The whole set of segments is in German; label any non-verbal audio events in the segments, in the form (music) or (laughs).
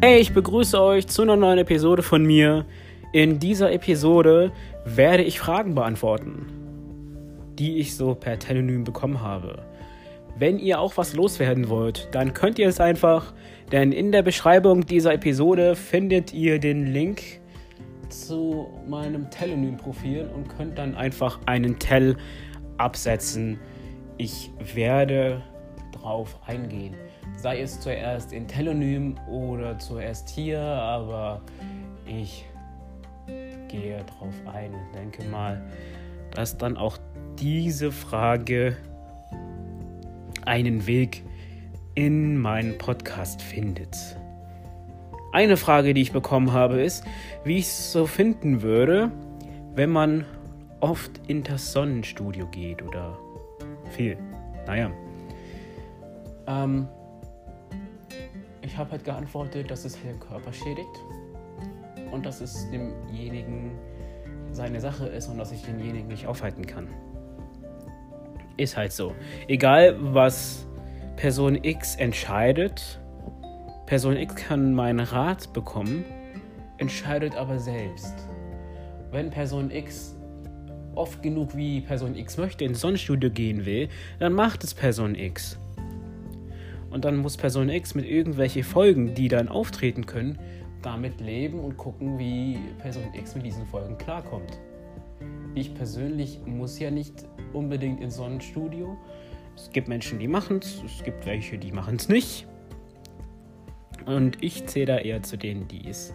Hey, ich begrüße euch zu einer neuen Episode von mir. In dieser Episode werde ich Fragen beantworten, die ich so per Telonym bekommen habe. Wenn ihr auch was loswerden wollt, dann könnt ihr es einfach, denn in der Beschreibung dieser Episode findet ihr den Link zu meinem Telonym-Profil und könnt dann einfach einen Tell absetzen. Ich werde drauf eingehen. Sei es zuerst in Telonym oder zuerst hier, aber ich gehe drauf ein und denke mal, dass dann auch diese Frage einen Weg in meinen Podcast findet. Eine Frage, die ich bekommen habe, ist, wie ich es so finden würde, wenn man oft in das Sonnenstudio geht oder viel. Naja. Ähm, ich habe halt geantwortet, dass es den Körper schädigt und dass es demjenigen seine Sache ist und dass ich denjenigen nicht aufhalten kann. Ist halt so. Egal, was Person X entscheidet, Person X kann meinen Rat bekommen, entscheidet aber selbst. Wenn Person X oft genug wie Person X möchte ins Sonnenstudio gehen will, dann macht es Person X. Und dann muss Person X mit irgendwelchen Folgen, die dann auftreten können, damit leben und gucken, wie Person X mit diesen Folgen klarkommt. Ich persönlich muss ja nicht unbedingt ins Sonnenstudio. Es gibt Menschen, die machen es, es gibt welche, die machen es nicht. Und ich zähle da eher zu denen, die es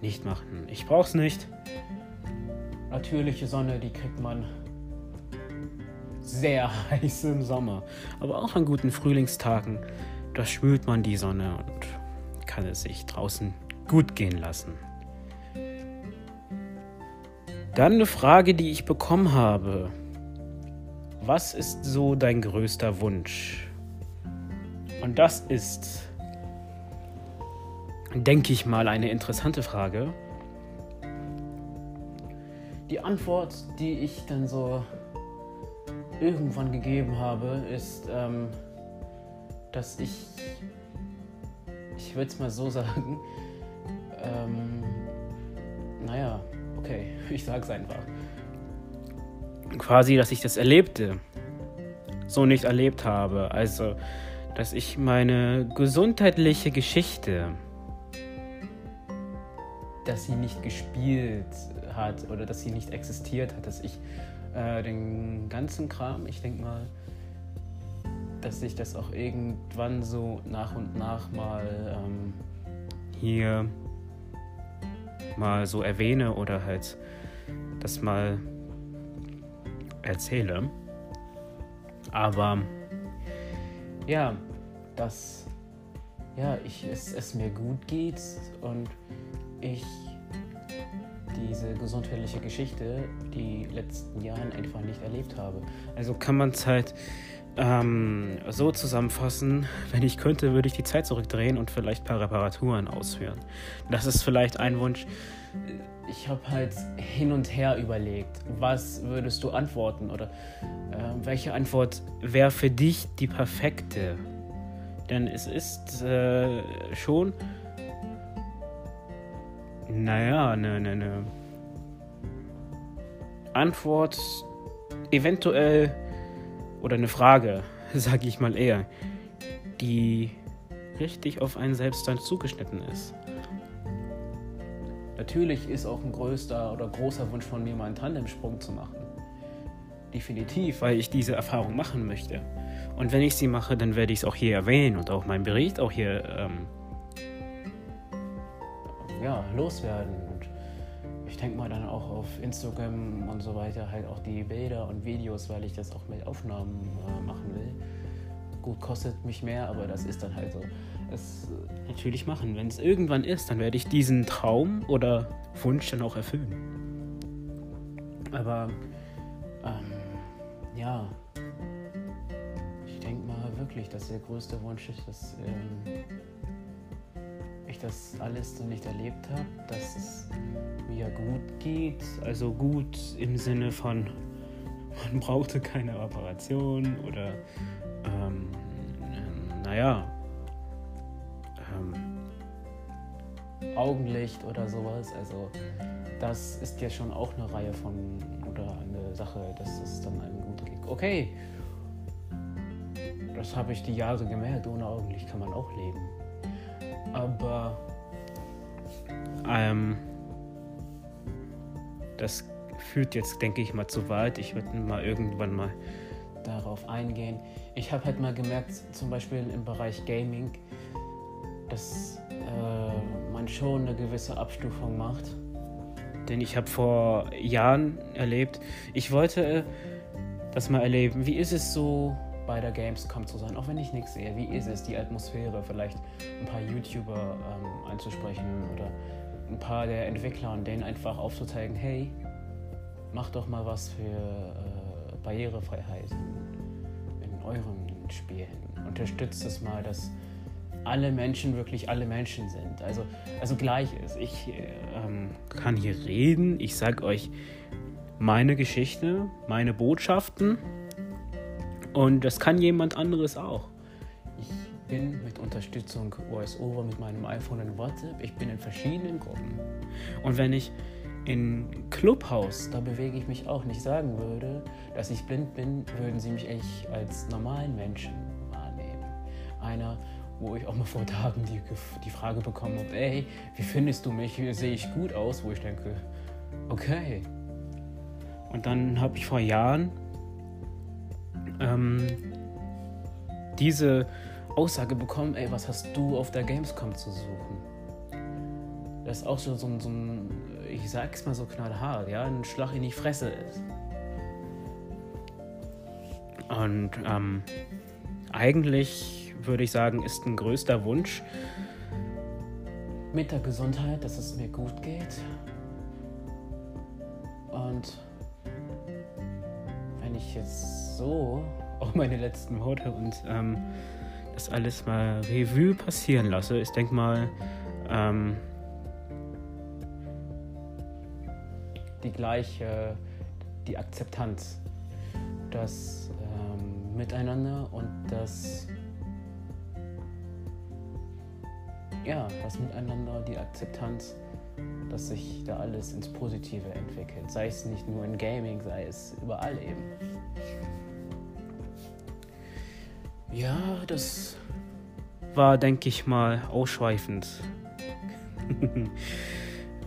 nicht machen. Ich brauche es nicht. Natürliche Sonne, die kriegt man sehr (laughs) heiß im Sommer. Aber auch an guten Frühlingstagen, da spült man die Sonne und kann es sich draußen gut gehen lassen. Dann eine Frage, die ich bekommen habe. Was ist so dein größter Wunsch? Und das ist, denke ich mal, eine interessante Frage. Die Antwort, die ich dann so irgendwann gegeben habe, ist, ähm, dass ich, ich würde es mal so (laughs) sagen, ähm, naja, okay, (laughs) ich sag's einfach. Quasi, dass ich das Erlebte so nicht erlebt habe. Also, dass ich meine gesundheitliche Geschichte, dass sie nicht gespielt hat oder dass sie nicht existiert hat, dass ich äh, den ganzen Kram, ich denke mal, dass ich das auch irgendwann so nach und nach mal ähm, hier mal so erwähne oder halt das mal erzähle. Aber ja, dass ja, ich, es, es mir gut geht und ich diese gesundheitliche Geschichte die letzten Jahren einfach nicht erlebt habe. Also kann man es halt ähm, so zusammenfassen, wenn ich könnte, würde ich die Zeit zurückdrehen und vielleicht ein paar Reparaturen ausführen. Das ist vielleicht ein Wunsch. Ich habe halt hin und her überlegt, was würdest du antworten oder äh, welche Antwort wäre für dich die perfekte? Denn es ist äh, schon, naja, eine ne, ne Antwort eventuell oder eine Frage, (laughs) sage ich mal eher, die richtig auf einen selbst dann zugeschnitten ist. Natürlich ist auch ein größter oder großer Wunsch von mir, mal einen Tandemsprung zu machen. Definitiv, weil ich diese Erfahrung machen möchte. Und wenn ich sie mache, dann werde ich es auch hier erwähnen und auch meinen Bericht auch hier ähm, ja, loswerden. Denke mal dann auch auf Instagram und so weiter halt auch die Bilder und Videos, weil ich das auch mit Aufnahmen äh, machen will. Gut, kostet mich mehr, aber das ist dann halt so. Es äh, natürlich machen. Wenn es irgendwann ist, dann werde ich diesen Traum oder Wunsch dann auch erfüllen. Aber ähm, ja, ich denke mal wirklich, dass der größte Wunsch ist, dass ähm, das alles so nicht erlebt habe, dass es mir gut geht. Also gut im Sinne von, man brauchte keine Operation oder, ähm, naja, ähm, Augenlicht oder sowas. Also das ist ja schon auch eine Reihe von oder eine Sache, dass es dann einem gut geht. Okay, das habe ich die Jahre gemerkt. Ohne Augenlicht kann man auch leben. Aber ähm, das führt jetzt, denke ich mal, zu weit. Ich werde mal irgendwann mal darauf eingehen. Ich habe halt mal gemerkt, zum Beispiel im Bereich Gaming, dass äh, man schon eine gewisse Abstufung macht. Denn ich habe vor Jahren erlebt, ich wollte das mal erleben. Wie ist es so bei der Gamescom zu sein, auch wenn ich nichts sehe? Wie ist es, die Atmosphäre, vielleicht ein paar YouTuber ähm, einzusprechen oder ein paar der Entwickler und denen einfach aufzuzeigen, hey, mach doch mal was für äh, Barrierefreiheit in, in euren Spielen. Unterstützt es mal, dass alle Menschen wirklich alle Menschen sind. Also, also gleich ist. Ich ähm, kann hier reden, ich sage euch meine Geschichte, meine Botschaften und das kann jemand anderes auch. Ich bin mit Unterstützung VoiceOver mit meinem iPhone in WhatsApp, ich bin in verschiedenen Gruppen. Und wenn ich in Clubhouse, da bewege ich mich auch nicht, sagen würde, dass ich blind bin, würden sie mich echt als normalen Menschen wahrnehmen. Einer, wo ich auch mal vor Tagen die, die Frage bekommen habe, ey, wie findest du mich? Sehe ich gut aus? Wo ich denke, okay. Und dann habe ich vor Jahren ähm, diese Aussage bekommen, ey, was hast du auf der Gamescom zu suchen? Das ist auch so, so, so ein, ich sag's mal so knallhart, ja, ein Schlag in die Fresse ist. Und ähm, eigentlich würde ich sagen, ist ein größter Wunsch mit der Gesundheit, dass es mir gut geht. Und wenn ich jetzt so auch meine letzten Worte und ähm, das alles mal Revue passieren lasse, ich denke mal, ähm, die gleiche, die Akzeptanz, das ähm, Miteinander und das ja, das Miteinander, die Akzeptanz, dass sich da alles ins Positive entwickelt. Sei es nicht nur in Gaming, sei es überall eben. Ja, das war, denke ich mal, ausschweifend. (laughs)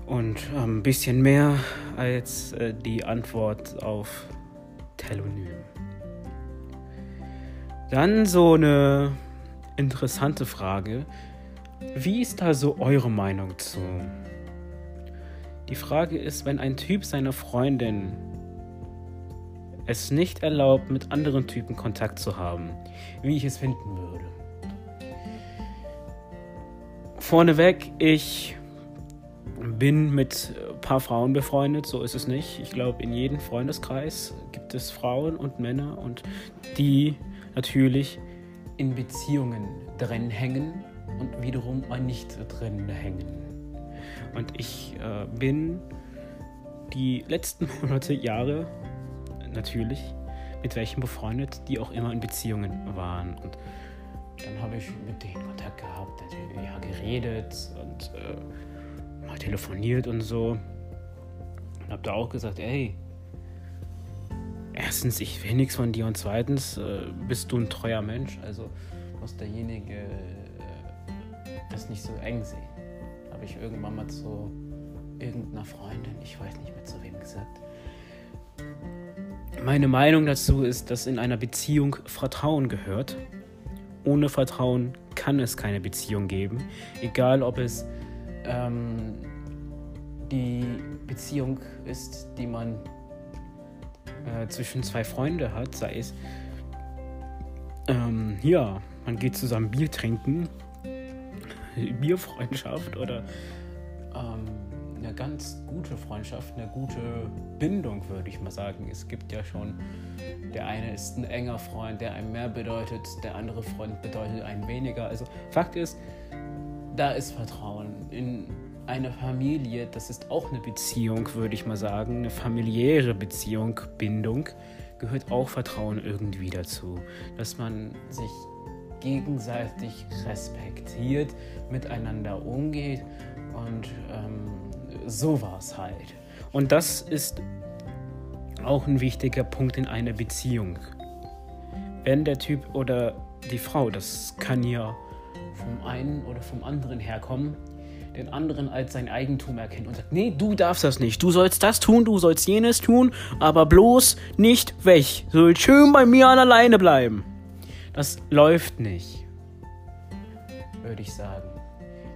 Und ein bisschen mehr als äh, die Antwort auf Telonym. Dann so eine interessante Frage. Wie ist da so eure Meinung zu? Die Frage ist, wenn ein Typ seiner Freundin es nicht erlaubt, mit anderen Typen Kontakt zu haben, wie ich es finden würde. Vorneweg, ich bin mit ein paar Frauen befreundet, so ist es nicht. Ich glaube, in jedem Freundeskreis gibt es Frauen und Männer und die natürlich in Beziehungen drin hängen und wiederum mal nicht drin hängen. Und ich äh, bin die letzten (laughs) Monate, Jahre natürlich mit welchen befreundet, die auch immer in Beziehungen waren. Und dann habe ich mit denen Kontakt gehabt, ja, geredet und äh, mal telefoniert und so. Und habe da auch gesagt, ey, erstens, ich will nichts von dir und zweitens äh, bist du ein treuer Mensch. Also muss derjenige das nicht so eng sehe. Habe ich irgendwann mal zu irgendeiner Freundin, ich weiß nicht mehr zu wem gesagt. Meine Meinung dazu ist, dass in einer Beziehung Vertrauen gehört. Ohne Vertrauen kann es keine Beziehung geben. Egal, ob es ähm, die Beziehung ist, die man äh, zwischen zwei Freunden hat, sei es, ähm, ja, man geht zusammen Bier trinken (laughs) Bierfreundschaft oder ähm, eine ganz gute Freundschaft, eine gute Bindung, würde ich mal sagen. Es gibt ja schon, der eine ist ein enger Freund, der einem mehr bedeutet, der andere Freund bedeutet einem weniger. Also Fakt ist, da ist Vertrauen. In einer Familie, das ist auch eine Beziehung, würde ich mal sagen, eine familiäre Beziehung, Bindung, gehört auch Vertrauen irgendwie dazu. Dass man sich gegenseitig respektiert, miteinander umgeht und ähm, sowas halt. Und das ist auch ein wichtiger Punkt in einer Beziehung. Wenn der Typ oder die Frau, das kann ja vom einen oder vom anderen herkommen, den anderen als sein Eigentum erkennt und sagt, nee, du darfst das nicht, du sollst das tun, du sollst jenes tun, aber bloß nicht weg, du sollst schön bei mir an alleine bleiben. Das läuft nicht, würde ich sagen.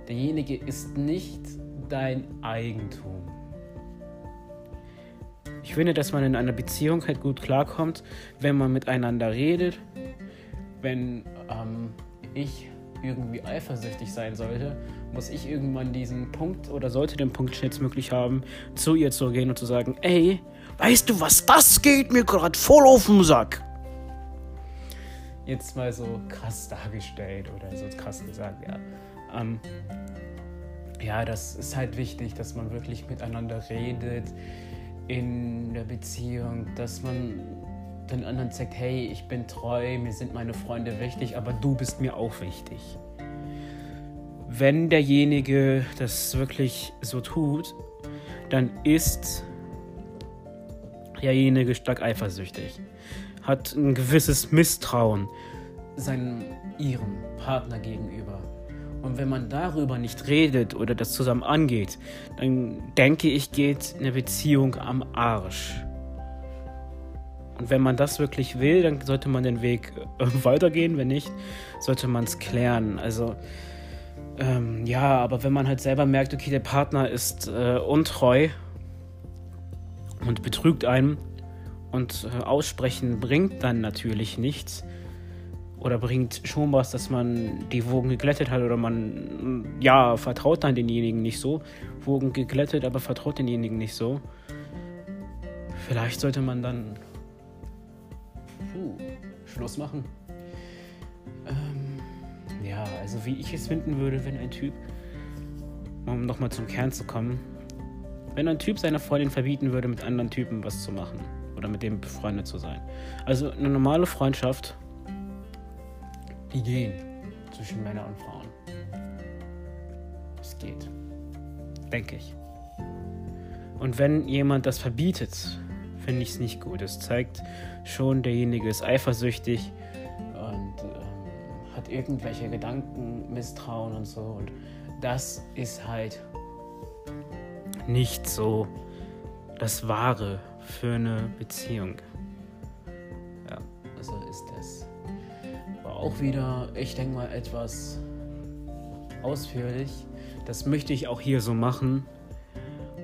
Derjenige ist nicht dein Eigentum. Ich finde, dass man in einer Beziehung halt gut klarkommt, wenn man miteinander redet, wenn ähm, ich irgendwie eifersüchtig sein sollte, muss ich irgendwann diesen Punkt oder sollte den Punkt schnellstmöglich haben, zu ihr zu gehen und zu sagen, ey, weißt du was, das geht mir gerade voll auf den Sack. Jetzt mal so krass dargestellt oder so krass gesagt, ja. Ähm, ja, das ist halt wichtig, dass man wirklich miteinander redet in der Beziehung, dass man den anderen sagt, hey, ich bin treu, mir sind meine Freunde wichtig, aber du bist mir auch wichtig. Wenn derjenige das wirklich so tut, dann ist derjenige stark eifersüchtig, hat ein gewisses Misstrauen seinem ihrem Partner gegenüber. Und wenn man darüber nicht redet oder das zusammen angeht, dann denke ich, geht eine Beziehung am Arsch. Und wenn man das wirklich will, dann sollte man den Weg äh, (laughs) weitergehen. Wenn nicht, sollte man es klären. Also, ähm, ja, aber wenn man halt selber merkt, okay, der Partner ist äh, untreu und betrügt einen und äh, aussprechen bringt dann natürlich nichts oder bringt schon was, dass man die Wogen geglättet hat oder man, ja, vertraut dann denjenigen nicht so. Wogen geglättet, aber vertraut denjenigen nicht so. Vielleicht sollte man dann puh, Schluss machen. Ähm, ja, also wie ich es finden würde, wenn ein Typ, um nochmal zum Kern zu kommen, wenn ein Typ seiner Freundin verbieten würde, mit anderen Typen was zu machen oder mit dem befreundet zu sein. Also eine normale Freundschaft, die gehen zwischen Männern und Frauen. Es geht. Denke ich. Und wenn jemand das verbietet, finde ich es nicht gut. Es zeigt schon, derjenige ist eifersüchtig und ähm, hat irgendwelche Gedanken, Misstrauen und so. Und das ist halt nicht so das Wahre für eine Beziehung. Ja, so ist das. Auch wieder, ich denke mal, etwas ausführlich. Das möchte ich auch hier so machen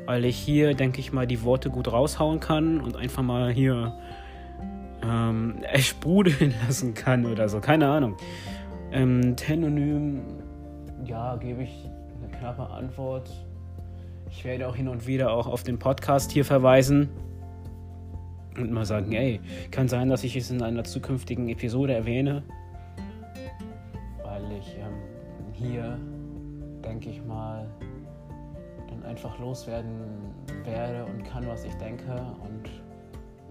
weil ich hier, denke ich mal, die Worte gut raushauen kann und einfach mal hier ähm, (laughs) sprudeln lassen kann oder so. Keine Ahnung. Ähm, Tenonym, ja, gebe ich eine knappe Antwort. Ich werde auch hin und wieder auch auf den Podcast hier verweisen und mal sagen, ey, kann sein, dass ich es in einer zukünftigen Episode erwähne, hier, denke ich mal, einfach loswerden werde und kann, was ich denke und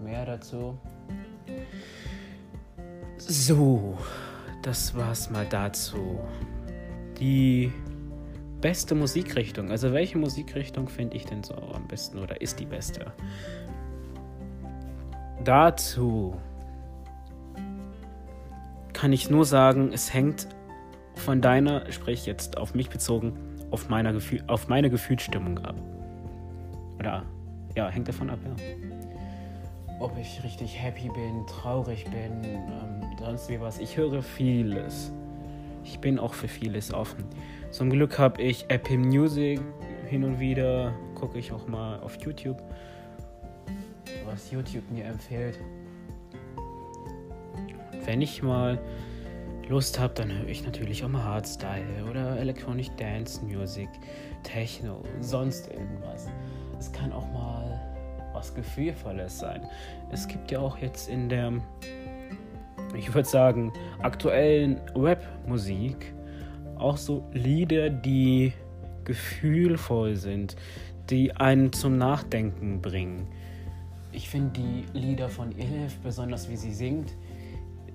mehr dazu. So, das war's mal dazu. Die beste Musikrichtung. Also welche Musikrichtung finde ich denn so am besten oder ist die beste? Dazu kann ich nur sagen, es hängt von deiner, sprich jetzt auf mich bezogen, auf, meiner Gefühl, auf meine Gefühlsstimmung ab. Oder ja, hängt davon ab, ja. Ob ich richtig happy bin, traurig bin, ähm, sonst wie was. Ich höre vieles. Ich bin auch für vieles offen. Zum Glück habe ich Apple Music hin und wieder, gucke ich auch mal auf YouTube, was YouTube mir empfiehlt. Wenn ich mal Lust habe, dann höre ich natürlich auch mal Hardstyle oder Electronic Dance Music, Techno, sonst irgendwas. Es kann auch mal was Gefühlvolles sein. Es gibt ja auch jetzt in der, ich würde sagen, aktuellen Rap-Musik auch so Lieder, die gefühlvoll sind, die einen zum Nachdenken bringen. Ich finde die Lieder von Elif, besonders wie sie singt,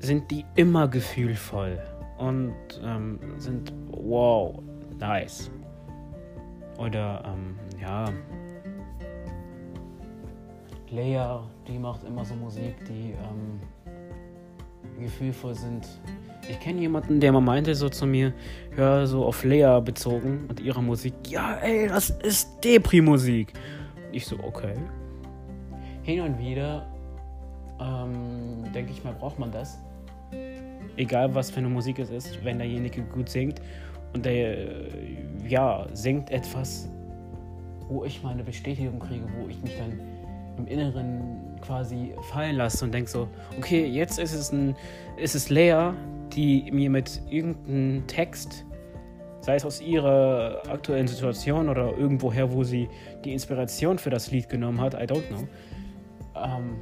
sind die immer gefühlvoll und ähm, sind wow, nice. Oder ähm, ja, Leia, die macht immer so Musik, die ähm, gefühlvoll sind. Ich kenne jemanden, der mal meinte so zu mir, hör so auf Lea bezogen und ihre Musik, ja ey, das ist Depri-Musik. Ich so, okay. Hin und wieder ähm, denke ich mal, braucht man das. Egal was für eine Musik es ist, wenn derjenige gut singt und der ja singt etwas, wo ich meine Bestätigung kriege, wo ich mich dann im Inneren quasi fallen lasse und denke so, okay, jetzt ist es ein, ist es Lea, die mir mit irgendeinem Text, sei es aus ihrer aktuellen Situation oder irgendwoher, wo sie die Inspiration für das Lied genommen hat, I don't know. Ähm,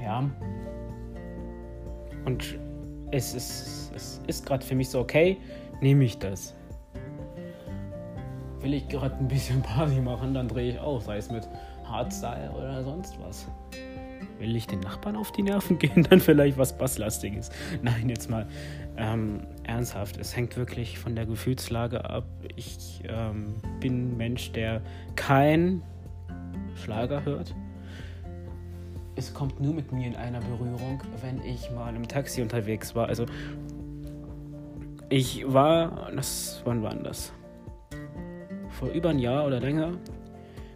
ja. Und es ist, es ist gerade für mich so, okay, nehme ich das. Will ich gerade ein bisschen (laughs) Party machen, dann drehe ich auf, sei es mit Hardstyle oder sonst was. Will ich den Nachbarn auf die Nerven (laughs) gehen, dann vielleicht was Basslastiges. Nein, jetzt mal ähm, ernsthaft. Es hängt wirklich von der Gefühlslage ab. Ich ähm, bin ein Mensch, der kein Schlager hört. Es kommt nur mit mir in einer Berührung, wenn ich mal im Taxi unterwegs war. Also ich war, das, wann war das? Vor über ein Jahr oder länger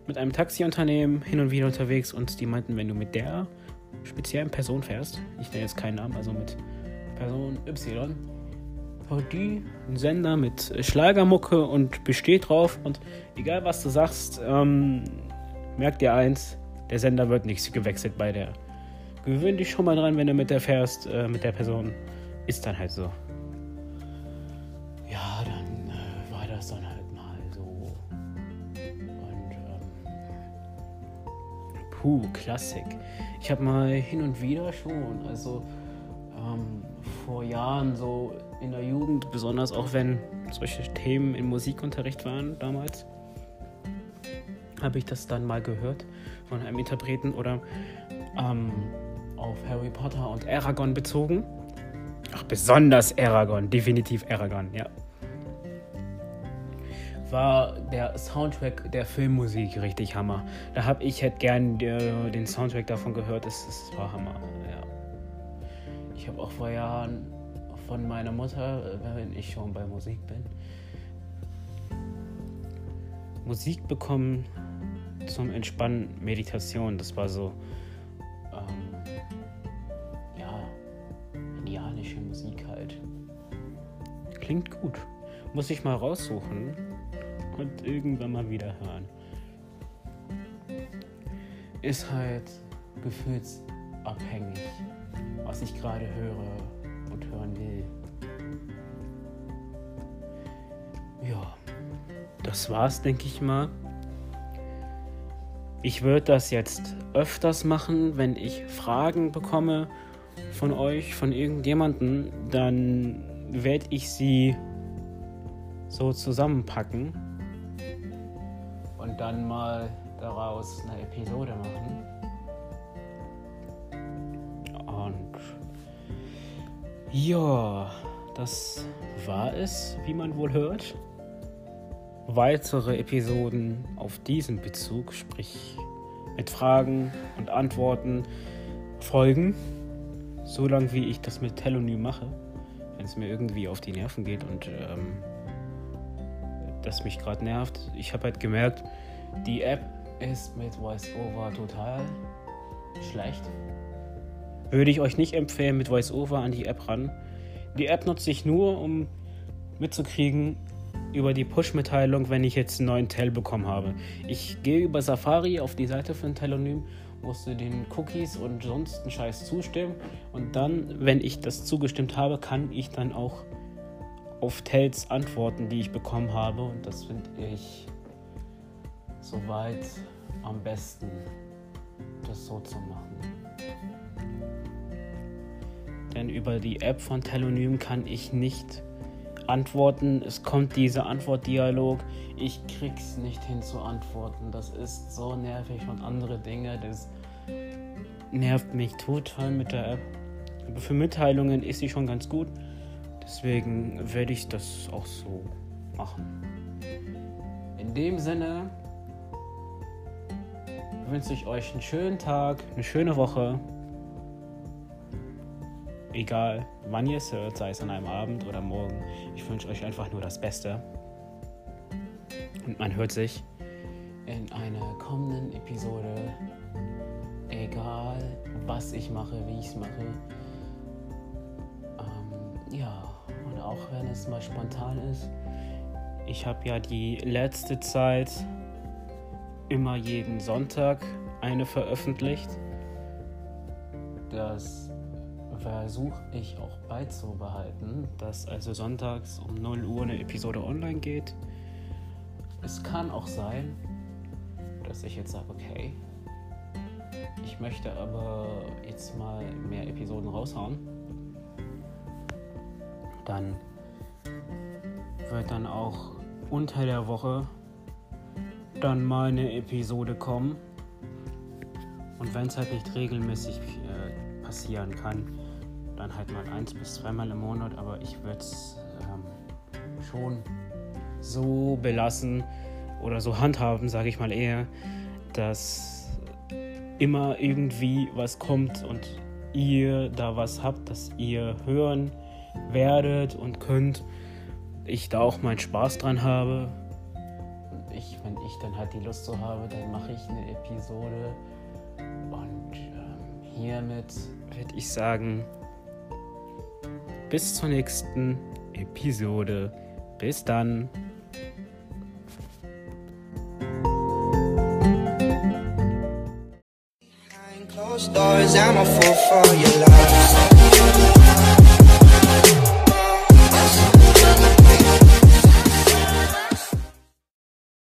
mit einem Taxiunternehmen hin und wieder unterwegs und die meinten, wenn du mit der speziellen Person fährst, ich nenne jetzt keinen Namen, also mit Person Y, hat die einen Sender mit Schlagermucke und besteht drauf und egal was du sagst, ähm, merk dir eins, der Sender wird nicht gewechselt bei der. Gewöhn dich schon mal dran, wenn du mit der fährst, äh, mit der Person. Ist dann halt so. Ja, dann äh, war das dann halt mal so. Und ähm, puh, Klassik. Ich habe mal hin und wieder schon, also ähm, vor Jahren so in der Jugend, besonders auch wenn solche Themen im Musikunterricht waren damals, habe ich das dann mal gehört von einem Interpreten oder ähm, auf Harry Potter und Aragorn bezogen. Ach, besonders Aragorn, definitiv Aragorn, ja. War der Soundtrack der Filmmusik richtig Hammer. Da habe ich halt gern äh, den Soundtrack davon gehört, es, es war Hammer, ja. Ich habe auch vor Jahren von meiner Mutter, äh, wenn ich schon bei Musik bin, Musik bekommen zum Entspannen, Meditation. Das war so, ähm, ja, indianische Musik halt. Klingt gut. Muss ich mal raussuchen und irgendwann mal wieder hören. Ist halt gefühlsabhängig, was ich gerade höre und hören will. Ja, das war's, denke ich mal. Ich würde das jetzt öfters machen, wenn ich Fragen bekomme von euch, von irgendjemandem, dann werde ich sie so zusammenpacken und dann mal daraus eine Episode machen. Und ja, das war es, wie man wohl hört weitere Episoden auf diesen Bezug, sprich mit Fragen und Antworten folgen, solange wie ich das mit Telonym mache, wenn es mir irgendwie auf die Nerven geht und ähm, das mich gerade nervt. Ich habe halt gemerkt, die App ist mit VoiceOver total schlecht. Würde ich euch nicht empfehlen, mit VoiceOver an die App ran. Die App nutze ich nur, um mitzukriegen, über die Push-Mitteilung, wenn ich jetzt einen neuen Tell bekommen habe. Ich gehe über Safari auf die Seite von Telonym, musste den Cookies und sonst einen Scheiß zustimmen und dann, wenn ich das zugestimmt habe, kann ich dann auch auf Tells antworten, die ich bekommen habe und das finde ich soweit am besten, das so zu machen. Denn über die App von Telonym kann ich nicht antworten. Es kommt dieser Antwortdialog. Ich krieg's nicht hin zu antworten. Das ist so nervig und andere Dinge. Das nervt mich total mit der App. Aber für Mitteilungen ist sie schon ganz gut. Deswegen werde ich das auch so machen. In dem Sinne wünsche ich euch einen schönen Tag, eine schöne Woche. Egal, wann ihr es hört, sei es an einem Abend oder morgen. Ich wünsche euch einfach nur das Beste. Und man hört sich in einer kommenden Episode. Egal, was ich mache, wie ich es mache. Ähm, ja, und auch wenn es mal spontan ist. Ich habe ja die letzte Zeit immer jeden Sonntag eine veröffentlicht. Das versuche ich auch beizubehalten, dass also sonntags um 0 Uhr eine Episode online geht. Es kann auch sein, dass ich jetzt sage, okay, ich möchte aber jetzt mal mehr Episoden raushauen. Dann wird dann auch unter der Woche dann mal eine Episode kommen. Und wenn es halt nicht regelmäßig äh, passieren kann, dann halt mal eins bis zweimal im Monat. Aber ich würde es ähm, schon so belassen oder so handhaben, sage ich mal eher, dass immer irgendwie was kommt und ihr da was habt, dass ihr hören werdet und könnt. Ich da auch meinen Spaß dran habe ich, wenn ich dann halt die Lust so habe, dann mache ich eine Episode. Und ähm, hiermit würde ich sagen, bis zur nächsten Episode. Bis dann. Doors, I'm a fool for your love.